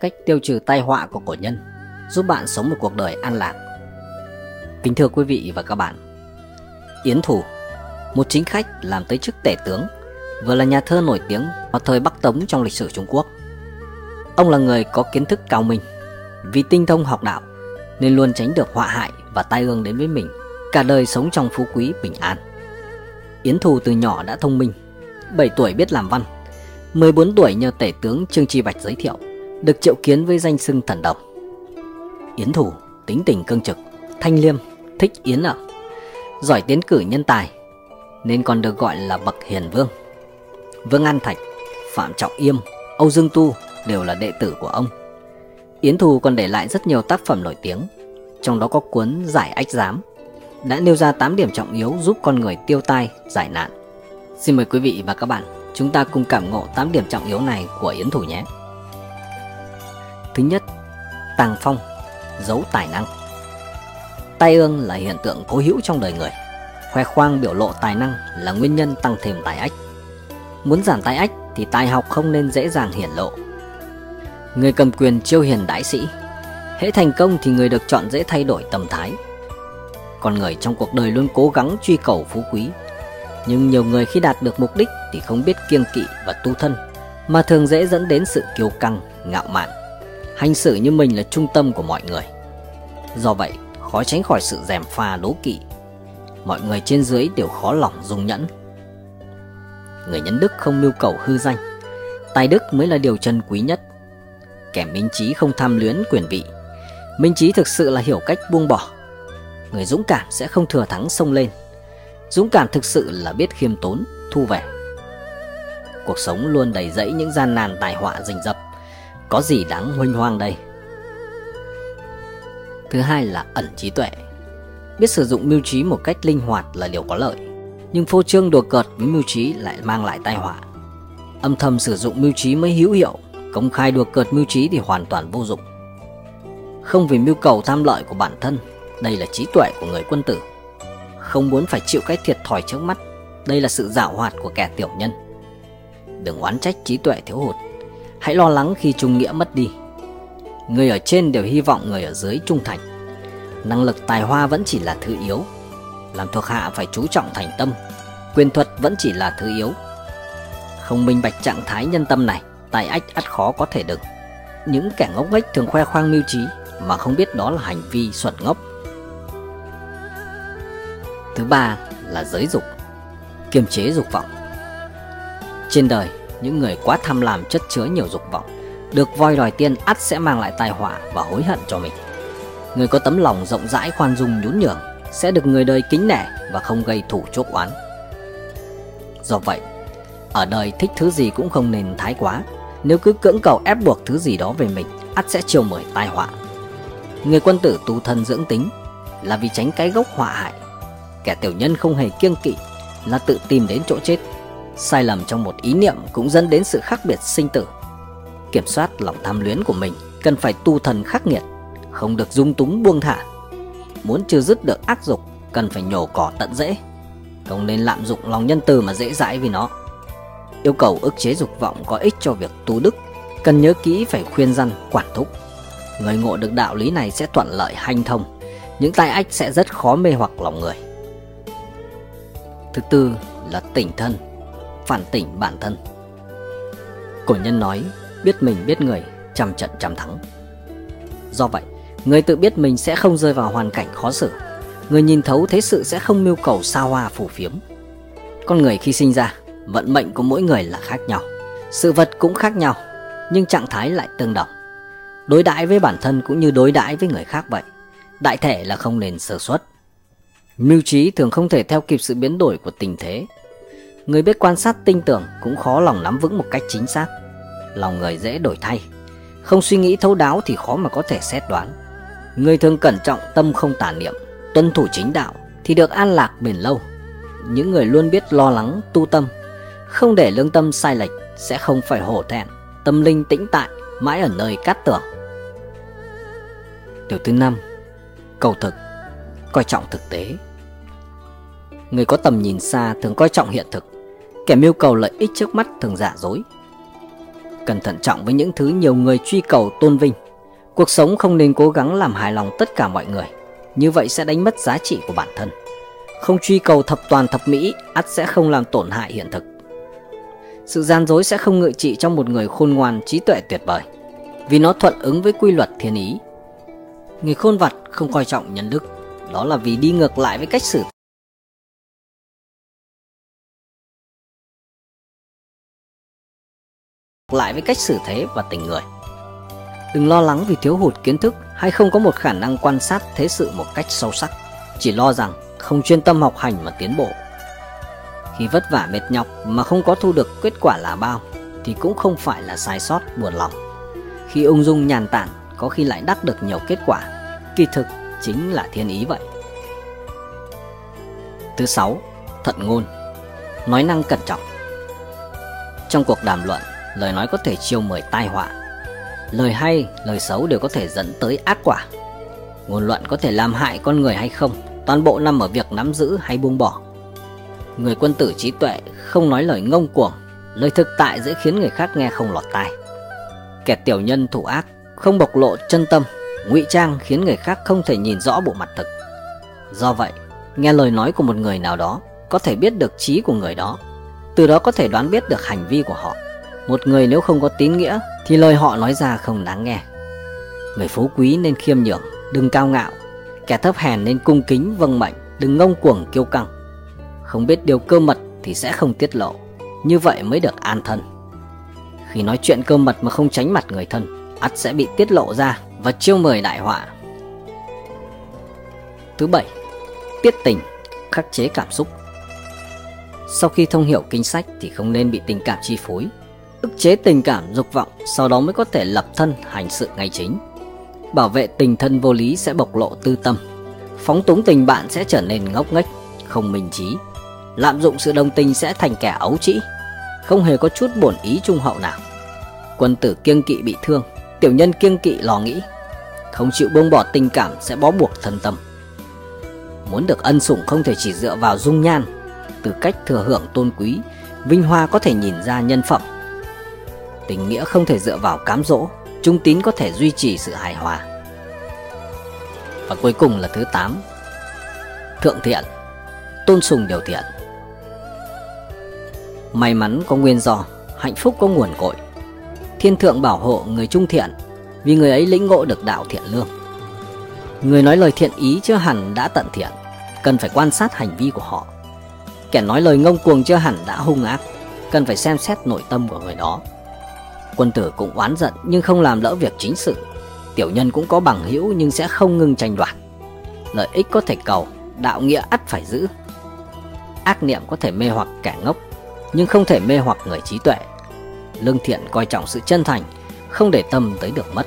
cách tiêu trừ tai họa của cổ nhân, giúp bạn sống một cuộc đời an lạc. Kính thưa quý vị và các bạn, Yến Thủ, một chính khách làm tới chức tể tướng, vừa là nhà thơ nổi tiếng vào thời Bắc Tống trong lịch sử Trung Quốc. Ông là người có kiến thức cao minh, vì tinh thông học đạo nên luôn tránh được họa hại và tai ương đến với mình, cả đời sống trong phú quý bình an. Yến Thù từ nhỏ đã thông minh, 7 tuổi biết làm văn, 14 tuổi nhờ tể tướng Trương tri Bạch giới thiệu, được triệu kiến với danh xưng thần đồng. Yến Thủ tính tình cương trực, thanh liêm, thích yến ạ, giỏi tiến cử nhân tài, nên còn được gọi là bậc hiền vương. Vương An Thạch, Phạm Trọng Yêm, Âu Dương Tu đều là đệ tử của ông. Yến Thù còn để lại rất nhiều tác phẩm nổi tiếng, trong đó có cuốn Giải Ách Giám, đã nêu ra 8 điểm trọng yếu giúp con người tiêu tai, giải nạn. Xin mời quý vị và các bạn, chúng ta cùng cảm ngộ 8 điểm trọng yếu này của Yến Thủ nhé. Thứ nhất, tàng phong, giấu tài năng. Tai ương là hiện tượng cố hữu trong đời người. Khoe khoang biểu lộ tài năng là nguyên nhân tăng thêm tài ách. Muốn giảm tài ách thì tài học không nên dễ dàng hiển lộ. Người cầm quyền chiêu hiền đại sĩ, hễ thành công thì người được chọn dễ thay đổi tâm thái. Con người trong cuộc đời luôn cố gắng truy cầu phú quý, nhưng nhiều người khi đạt được mục đích thì không biết kiêng kỵ và tu thân, mà thường dễ dẫn đến sự kiêu căng, ngạo mạn, hành xử như mình là trung tâm của mọi người. Do vậy, khó tránh khỏi sự dèm pha đố kỵ. Mọi người trên dưới đều khó lòng dung nhẫn. Người nhân đức không mưu cầu hư danh, tài đức mới là điều chân quý nhất. Kẻ minh trí không tham luyến quyền vị, minh trí thực sự là hiểu cách buông bỏ. Người dũng cảm sẽ không thừa thắng xông lên, dũng cảm thực sự là biết khiêm tốn, thu về. Cuộc sống luôn đầy rẫy những gian nan tài họa rình rập, có gì đáng huynh hoang đây? Thứ hai là ẩn trí tuệ. Biết sử dụng mưu trí một cách linh hoạt là điều có lợi, nhưng phô trương đùa cợt với mưu trí lại mang lại tai họa. Âm thầm sử dụng mưu trí mới hữu hiệu, công khai đùa cợt mưu trí thì hoàn toàn vô dụng. Không vì mưu cầu tham lợi của bản thân, đây là trí tuệ của người quân tử. Không muốn phải chịu cái thiệt thòi trước mắt, đây là sự giảo hoạt của kẻ tiểu nhân. Đừng oán trách trí tuệ thiếu hụt, hãy lo lắng khi trung nghĩa mất đi. Người ở trên đều hy vọng người ở dưới trung thành. Năng lực tài hoa vẫn chỉ là thứ yếu. Làm thuộc hạ phải chú trọng thành tâm. Quyền thuật vẫn chỉ là thứ yếu. Không minh bạch trạng thái nhân tâm này Tài ách ắt khó có thể đựng. Những kẻ ngốc nghếch thường khoe khoang mưu trí Mà không biết đó là hành vi xuẩn ngốc. Thứ ba là giới dục Kiềm chế dục vọng. Trên đời, những người quá tham lam chất chứa nhiều dục vọng. Được voi đòi tiên ắt sẽ mang lại tai họa và hối hận cho mình. Người có tấm lòng rộng rãi khoan dung nhún nhường Sẽ được người đời kính nể và không gây thủ chuốc oán. Do vậy, ở đời thích thứ gì cũng không nên thái quá. Nếu cứ cưỡng cầu ép buộc thứ gì đó về mình ắt sẽ chiều mời tai họa. Người quân tử tu thân dưỡng tính là vì tránh cái gốc họa hại. Kẻ tiểu nhân không hề kiêng kỵ là tự tìm đến chỗ chết. Sai lầm trong một ý niệm cũng dẫn đến sự khác biệt sinh tử. Kiểm soát lòng tham luyến của mình Cần phải tu thần khắc nghiệt Không được dung túng buông thả. Muốn trừ dứt được ác dục Cần phải nhổ cỏ tận dễ Không nên lạm dụng lòng nhân từ mà dễ dãi vì nó. Yêu cầu ức chế dục vọng có ích cho việc tu đức Cần nhớ kỹ phải khuyên răn, quản thúc. Người ngộ được đạo lý này sẽ thuận lợi hanh thông Những tai ách sẽ rất khó mê hoặc lòng người. Thứ tư là tỉnh thân. Phản tỉnh bản thân Cổ nhân nói biết mình biết người, trăm trận trăm thắng. Do vậy, người tự biết mình sẽ không rơi vào hoàn cảnh khó xử. Người nhìn thấu thế sự sẽ không mưu cầu xa hoa phù phiếm. Con người khi sinh ra, vận mệnh của mỗi người là khác nhau. Sự vật cũng khác nhau, nhưng trạng thái lại tương đồng. Đối đãi với bản thân cũng như đối đãi với người khác vậy. Đại thể là không nên sơ suất. Mưu trí thường không thể theo kịp sự biến đổi của tình thế. Người biết quan sát tinh tưởng cũng khó lòng nắm vững một cách chính xác lòng người dễ đổi thay. Không suy nghĩ thấu đáo thì khó mà có thể xét đoán. Người thường cẩn trọng tâm không tà niệm, tuân thủ chính đạo thì được an lạc bền lâu. Những người luôn biết lo lắng, tu tâm, không để lương tâm sai lệch sẽ không phải hổ thẹn, tâm linh tĩnh tại, mãi ở nơi cát tưởng. Điều thứ năm, cầu thực, coi trọng thực tế. Người có tầm nhìn xa thường coi trọng hiện thực, kẻ mưu cầu lợi ích trước mắt thường giả dối, cần thận trọng với những thứ nhiều người truy cầu tôn vinh. Cuộc sống không nên cố gắng làm hài lòng tất cả mọi người, như vậy sẽ đánh mất giá trị của bản thân. Không truy cầu thập toàn thập mỹ, ắt sẽ không làm tổn hại hiện thực. Sự gian dối sẽ không ngự trị trong một người khôn ngoan trí tuệ tuyệt vời, vì nó thuận ứng với quy luật thiên ý. Người khôn vặt không coi trọng nhân đức, đó là vì đi ngược lại với cách xử lại với cách xử thế và tình người. Đừng lo lắng vì thiếu hụt kiến thức hay không có một khả năng quan sát thế sự một cách sâu sắc. Chỉ lo rằng không chuyên tâm học hành mà tiến bộ. Khi vất vả mệt nhọc mà không có thu được kết quả là bao thì cũng không phải là sai sót buồn lòng. Khi ung dung nhàn tản có khi lại đắc được nhiều kết quả, kỳ thực chính là thiên ý vậy. Thứ sáu, thận ngôn. Nói năng cẩn trọng. Trong cuộc đàm luận, lời nói có thể chiêu mời tai họa. Lời hay, lời xấu đều có thể dẫn tới ác quả. Ngôn luận có thể làm hại con người hay không, toàn bộ nằm ở việc nắm giữ hay buông bỏ. Người quân tử trí tuệ không nói lời ngông cuồng, lời thực tại dễ khiến người khác nghe không lọt tai. Kẻ tiểu nhân thủ ác không bộc lộ chân tâm, ngụy trang khiến người khác không thể nhìn rõ bộ mặt thực. Do vậy, nghe lời nói của một người nào đó có thể biết được trí của người đó, từ đó có thể đoán biết được hành vi của họ. Một người nếu không có tín nghĩa thì lời họ nói ra không đáng nghe. Người phú quý nên khiêm nhường, đừng cao ngạo. Kẻ thấp hèn nên cung kính vâng mệnh, đừng ngông cuồng kiêu căng. Không biết điều cơ mật thì sẽ không tiết lộ, như vậy mới được an thân. Khi nói chuyện cơ mật mà không tránh mặt người thân, ắt sẽ bị tiết lộ ra và chiêu mời đại họa. Thứ bảy, tiết tình, khắc chế cảm xúc. Sau khi thông hiểu kinh sách thì không nên bị tình cảm chi phối ức chế tình cảm dục vọng, sau đó mới có thể lập thân hành sự ngay chính. Bảo vệ tình thân vô lý sẽ bộc lộ tư tâm. Phóng túng tình bạn sẽ trở nên ngốc nghếch, không minh trí. Lạm dụng sự đồng tình sẽ thành kẻ ấu trĩ, không hề có chút bổn ý trung hậu nào. Quân tử kiêng kỵ bị thương, tiểu nhân kiêng kỵ lo nghĩ. Không chịu buông bỏ tình cảm sẽ bó buộc thân tâm. Muốn được ân sủng không thể chỉ dựa vào dung nhan. Từ cách thừa hưởng tôn quý, vinh hoa có thể nhìn ra nhân phẩm tình nghĩa không thể dựa vào cám dỗ trung tín có thể duy trì sự hài hòa. Và cuối cùng là thứ 8 thượng thiện, tôn sùng điều thiện. May mắn có nguyên do, hạnh phúc có nguồn cội. Thiên thượng bảo hộ người trung thiện, vì người ấy lĩnh ngộ được đạo thiện lương. Người nói lời thiện ý chưa hẳn đã tận thiện, cần phải quan sát hành vi của họ. Kẻ nói lời ngông cuồng chưa hẳn đã hung ác, cần phải xem xét nội tâm của người đó. Quân tử cũng oán giận nhưng không làm lỡ việc chính sự. Tiểu nhân cũng có bằng hữu nhưng sẽ không ngừng tranh đoạt. Lợi ích có thể cầu, đạo nghĩa ắt phải giữ. Ác niệm có thể mê hoặc kẻ ngốc Nhưng không thể mê hoặc người trí tuệ. Lương thiện coi trọng sự chân thành Không để tâm tới được mất.